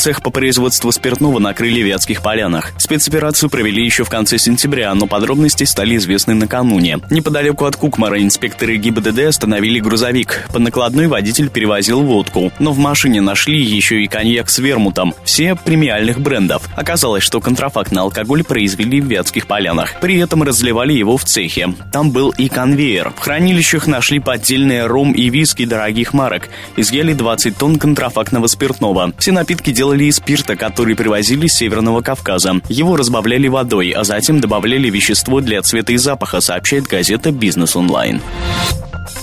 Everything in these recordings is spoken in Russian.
Цех по производству спиртного накрыли в Вятских полянах. Спецоперацию провели еще в конце сентября, но подробности стали известны накануне. Неподалеку от Кукмара инспекторы ГИБДД остановили грузовик. По накладной водитель перевозил водку, но в машине нашли еще и коньяк с вермутом. Все премиальных брендов. Оказалось, что контрафактный алкоголь произвели в Вятских полянах. При этом разливали его в цехе. Там был и конвейер. В хранилищах нашли поддельные ром и виски дорогих марок. Изъяли 20 тонн контрафактного спиртного. Все напитки делали делали из спирта, который привозили с Северного Кавказа. Его разбавляли водой, а затем добавляли вещество для цвета и запаха, сообщает газета «Бизнес онлайн».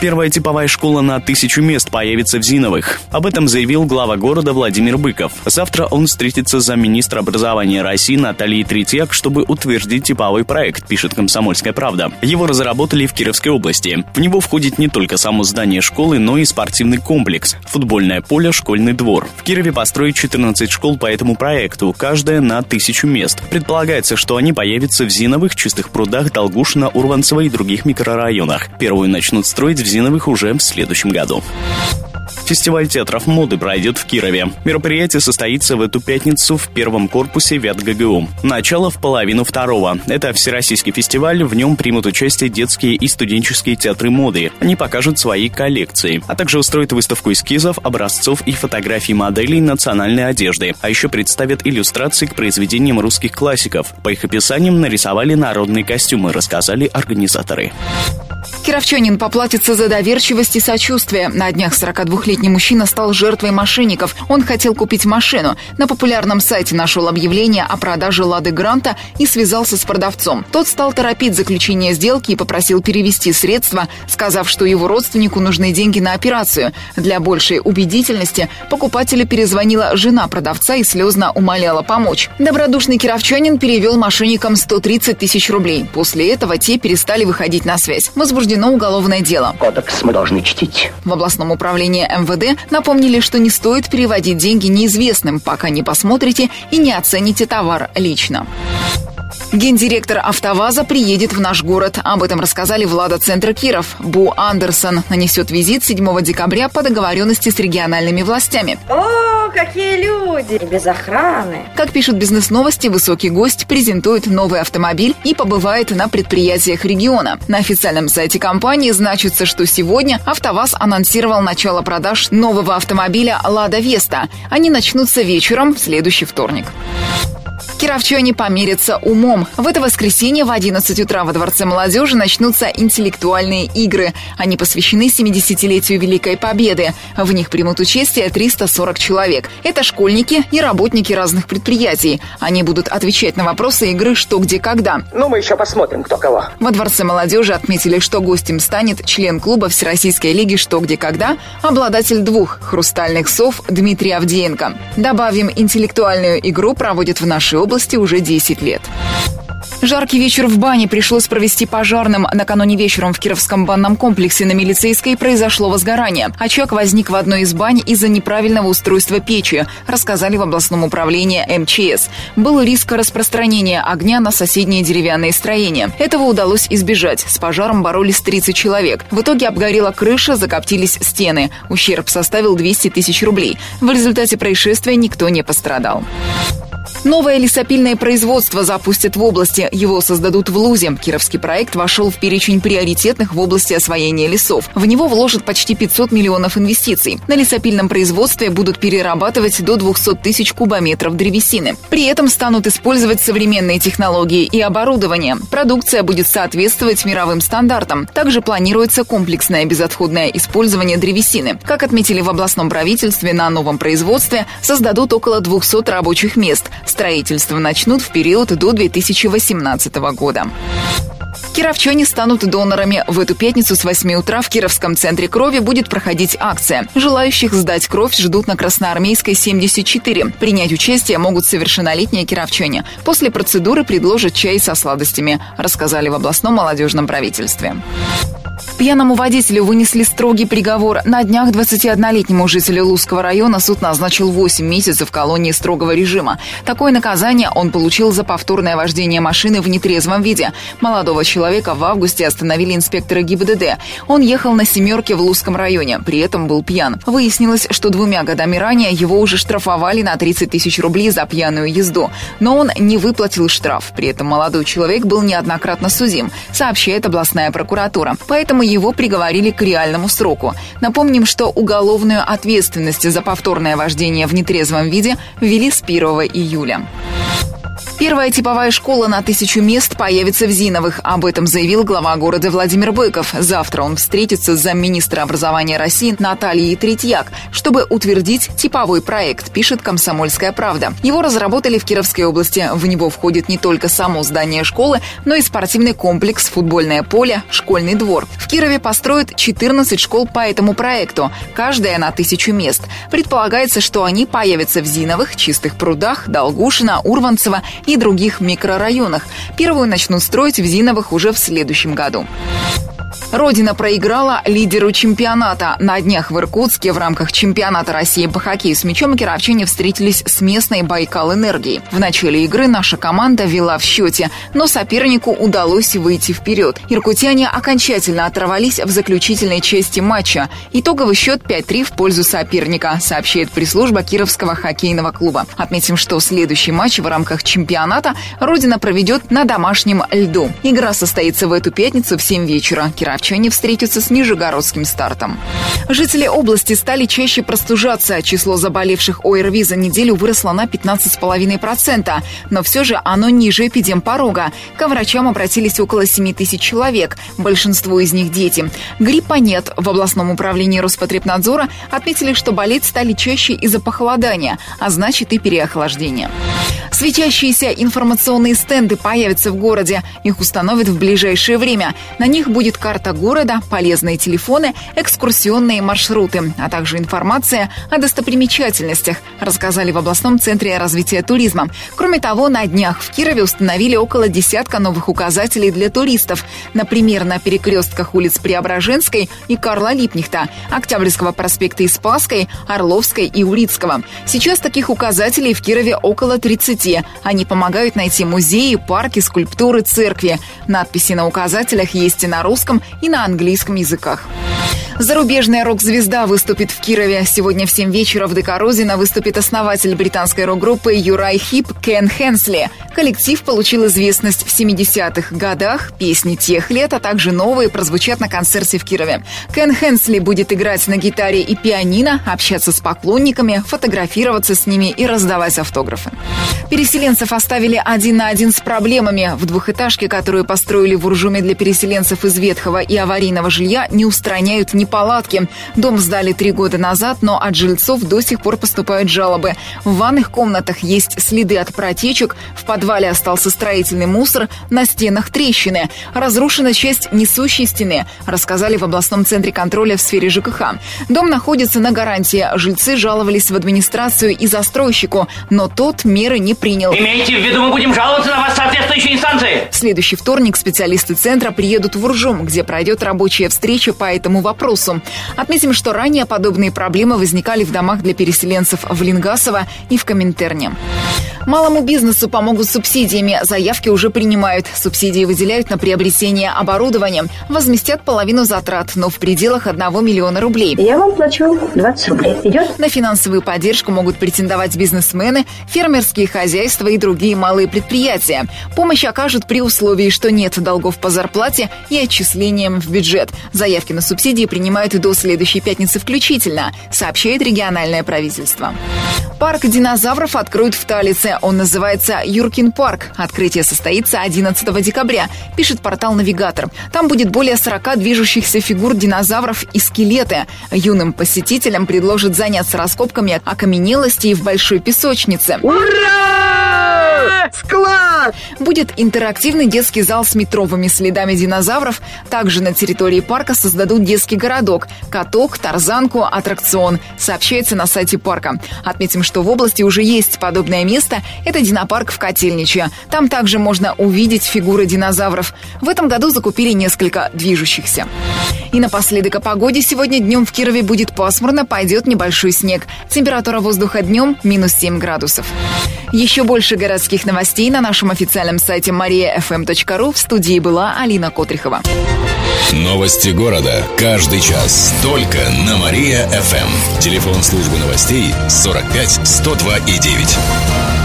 Первая типовая школа на тысячу мест появится в Зиновых. Об этом заявил глава города Владимир Быков. Завтра он встретится с замминистра образования России Натальей Третьяк, чтобы утвердить типовой проект, пишет «Комсомольская правда». Его разработали в Кировской области. В него входит не только само здание школы, но и спортивный комплекс, футбольное поле, школьный двор. В Кирове построят 14 школ по этому проекту, каждая на тысячу мест. Предполагается, что они появятся в Зиновых, Чистых прудах, Долгушино, Урванцево и других микрорайонах. Первую начнут строить в Зиновых уже в следующем году. Фестиваль театров моды пройдет в Кирове. Мероприятие состоится в эту пятницу в первом корпусе ВятГГУ. Начало в половину второго. Это всероссийский фестиваль, в нем примут участие детские и студенческие театры моды. Они покажут свои коллекции, а также устроят выставку эскизов, образцов и фотографий моделей национальной одежды, а еще представят иллюстрации к произведениям русских классиков. По их описаниям нарисовали народные костюмы, рассказали организаторы. Кировчанин поплатится за доверчивость и сочувствие. На днях 42-летний мужчина стал жертвой мошенников. Он хотел купить машину. На популярном сайте нашел объявление о продаже «Лады Гранта» и связался с продавцом. Тот стал торопить заключение сделки и попросил перевести средства, сказав, что его родственнику нужны деньги на операцию. Для большей убедительности покупателю перезвонила жена продавца и слезно умоляла помочь. Добродушный кировчанин перевел мошенникам 130 тысяч рублей. После этого те перестали выходить на связь. Возбужден возбуждено уголовное дело. Кодекс мы должны чтить. В областном управлении МВД напомнили, что не стоит переводить деньги неизвестным, пока не посмотрите и не оцените товар лично. Гендиректор «АвтоВАЗа» приедет в наш город. Об этом рассказали Влада Центр Киров. Бу Андерсон нанесет визит 7 декабря по договоренности с региональными властями. О, какие люди! Без охраны. Как пишут бизнес-новости, высокий гость презентует новый автомобиль и побывает на предприятиях региона. На официальном сайте компании значится, что сегодня «АвтоВАЗ» анонсировал начало продаж нового автомобиля «Лада Веста». Они начнутся вечером в следующий вторник. Кировчане померятся умом. В это воскресенье в 11 утра во Дворце молодежи начнутся интеллектуальные игры. Они посвящены 70-летию Великой Победы. В них примут участие 340 человек. Это школьники и работники разных предприятий. Они будут отвечать на вопросы игры «Что, где, когда». Ну, мы еще посмотрим, кто кого. Во Дворце молодежи отметили, что гостем станет член клуба Всероссийской лиги «Что, где, когда», обладатель двух «Хрустальных сов» Дмитрий Авдеенко. Добавим, интеллектуальную игру проводят в нашей области области уже 10 лет. Жаркий вечер в бане пришлось провести пожарным. Накануне вечером в Кировском банном комплексе на Милицейской произошло возгорание. Очаг возник в одной из бань из-за неправильного устройства печи, рассказали в областном управлении МЧС. Был риск распространения огня на соседние деревянные строения. Этого удалось избежать. С пожаром боролись 30 человек. В итоге обгорела крыша, закоптились стены. Ущерб составил 200 тысяч рублей. В результате происшествия никто не пострадал. Новое лесопильное производство запустят в области. Его создадут в Лузе. Кировский проект вошел в перечень приоритетных в области освоения лесов. В него вложат почти 500 миллионов инвестиций. На лесопильном производстве будут перерабатывать до 200 тысяч кубометров древесины. При этом станут использовать современные технологии и оборудование. Продукция будет соответствовать мировым стандартам. Также планируется комплексное безотходное использование древесины. Как отметили в областном правительстве, на новом производстве создадут около 200 рабочих мест. Строительство начнут в период до 2018 года. Кировчане станут донорами. В эту пятницу с 8 утра в Кировском центре крови будет проходить акция. Желающих сдать кровь ждут на Красноармейской 74. Принять участие могут совершеннолетние кировчане. После процедуры предложат чай со сладостями, рассказали в областном молодежном правительстве. Пьяному водителю вынесли строгий приговор. На днях 21-летнему жителю Лузского района суд назначил 8 месяцев колонии строгого режима. Такое наказание он получил за повторное вождение машины в нетрезвом виде. Молодого человека в августе остановили инспекторы ГИБДД. Он ехал на «семерке» в Лузском районе, при этом был пьян. Выяснилось, что двумя годами ранее его уже штрафовали на 30 тысяч рублей за пьяную езду. Но он не выплатил штраф. При этом молодой человек был неоднократно судим, сообщает областная прокуратура. Поэтому его приговорили к реальному сроку. Напомним, что уголовную ответственность за повторное вождение в нетрезвом виде ввели с 1 июля. Первая типовая школа на тысячу мест появится в Зиновых. Об этом заявил глава города Владимир Быков. Завтра он встретится с замминистра образования России Натальей Третьяк, чтобы утвердить типовой проект, пишет «Комсомольская правда». Его разработали в Кировской области. В него входит не только само здание школы, но и спортивный комплекс, футбольное поле, школьный двор. В Кирове построят 14 школ по этому проекту, каждая на тысячу мест. Предполагается, что они появятся в Зиновых, Чистых прудах, Долгушино, Урванцево и и других микрорайонах. Первую начнут строить в Зиновых уже в следующем году. Родина проиграла лидеру чемпионата. На днях в Иркутске в рамках чемпионата России по хоккею с мячом кировчане встретились с местной Байкал Энергией. В начале игры наша команда вела в счете, но сопернику удалось выйти вперед. Иркутяне окончательно оторвались в заключительной части матча. Итоговый счет 5-3 в пользу соперника, сообщает пресс-служба Кировского хоккейного клуба. Отметим, что следующий матч в рамках чемпионата Родина проведет на домашнем льду. Игра состоится в эту пятницу в 7 вечера. Кировчане Кировчане встретятся с нижегородским стартом. Жители области стали чаще простужаться. Число заболевших ОРВИ за неделю выросло на 15,5%. Но все же оно ниже эпидемпорога. К врачам обратились около 7 тысяч человек. Большинство из них дети. Гриппа нет. В областном управлении Роспотребнадзора отметили, что болеть стали чаще из-за похолодания, а значит и переохлаждения. Светящиеся информационные стенды появятся в городе. Их установят в ближайшее время. На них будет карта города, полезные телефоны, экскурсионные маршруты, а также информация о достопримечательностях, рассказали в областном центре развития туризма. Кроме того, на днях в Кирове установили около десятка новых указателей для туристов. Например, на перекрестках улиц Преображенской и Карла Липнихта, Октябрьского проспекта Испаской, Орловской и Урицкого. Сейчас таких указателей в Кирове около 30. Они помогают найти музеи, парки, скульптуры, церкви. Надписи на указателях есть и на русском, и на английском языках. Зарубежная рок-звезда выступит в Кирове. Сегодня в 7 вечера в ДК «Розина» выступит основатель британской рок-группы Юрай Хип Кен Хенсли. Коллектив получил известность в 70-х годах. Песни тех лет, а также новые прозвучат на концерте в Кирове. Кен Хенсли будет играть на гитаре и пианино, общаться с поклонниками, фотографироваться с ними и раздавать автографы. Переселенцев оставили один на один с проблемами. В двухэтажке, которую построили в Уржуме для переселенцев из ветхого и аварийного жилья, не устраняют неполадки. Дом сдали три года назад, но от жильцов до сих пор поступают жалобы. В ванных комнатах есть следы от протечек, в подвале остался строительный мусор, на стенах трещины. Разрушена часть несущей стены, рассказали в областном центре контроля в сфере ЖКХ. Дом находится на гарантии. Жильцы жаловались в администрацию и застройщику, но тот меры не принял. Имейте в виду, мы будем жаловаться на вас соответствующей инстанции. В следующий вторник специалисты центра приедут в Уржум, где пройдет рабочая встреча по этому вопросу. Отметим, что ранее подобные проблемы возникали в домах для переселенцев в Лингасово и в Коминтерне. Малому бизнесу помогут субсидиями. Заявки уже принимают. Субсидии выделяют на приобретение оборудования. Возместят половину затрат, но в пределах 1 миллиона рублей. Я вам плачу 20 рублей. Идет? На финансовую поддержку могут претендовать бизнесмены, фермерские хозяйства и другие малые предприятия. Помощь окажут при условии, что нет долгов по зарплате и отчислениям в бюджет. Заявки на субсидии принимают до следующей пятницы включительно, сообщает региональное правительство. Парк динозавров откроют в Талице. Он называется Юркин парк. Открытие состоится 11 декабря, пишет портал «Навигатор». Там будет более 40 движущихся фигур динозавров и скелеты. Юным посетителям предложат заняться раскопками окаменелостей в большой песочнице. Ура! Класс! Будет интерактивный детский зал с метровыми следами динозавров. Также на территории парка создадут детский городок, каток, тарзанку, аттракцион, сообщается на сайте парка. Отметим, что в области уже есть подобное место. Это динопарк в Котельниче. Там также можно увидеть фигуры динозавров. В этом году закупили несколько движущихся. И напоследок о погоде. Сегодня днем в Кирове будет пасмурно, пойдет небольшой снег. Температура воздуха днем минус 7 градусов. Еще больше городских новостей на нашем официальном сайте mariafm.ru. В студии была Алина Котрихова. Новости города. Каждый час. Только на Мария-ФМ. Телефон службы новостей 45 102 и 9.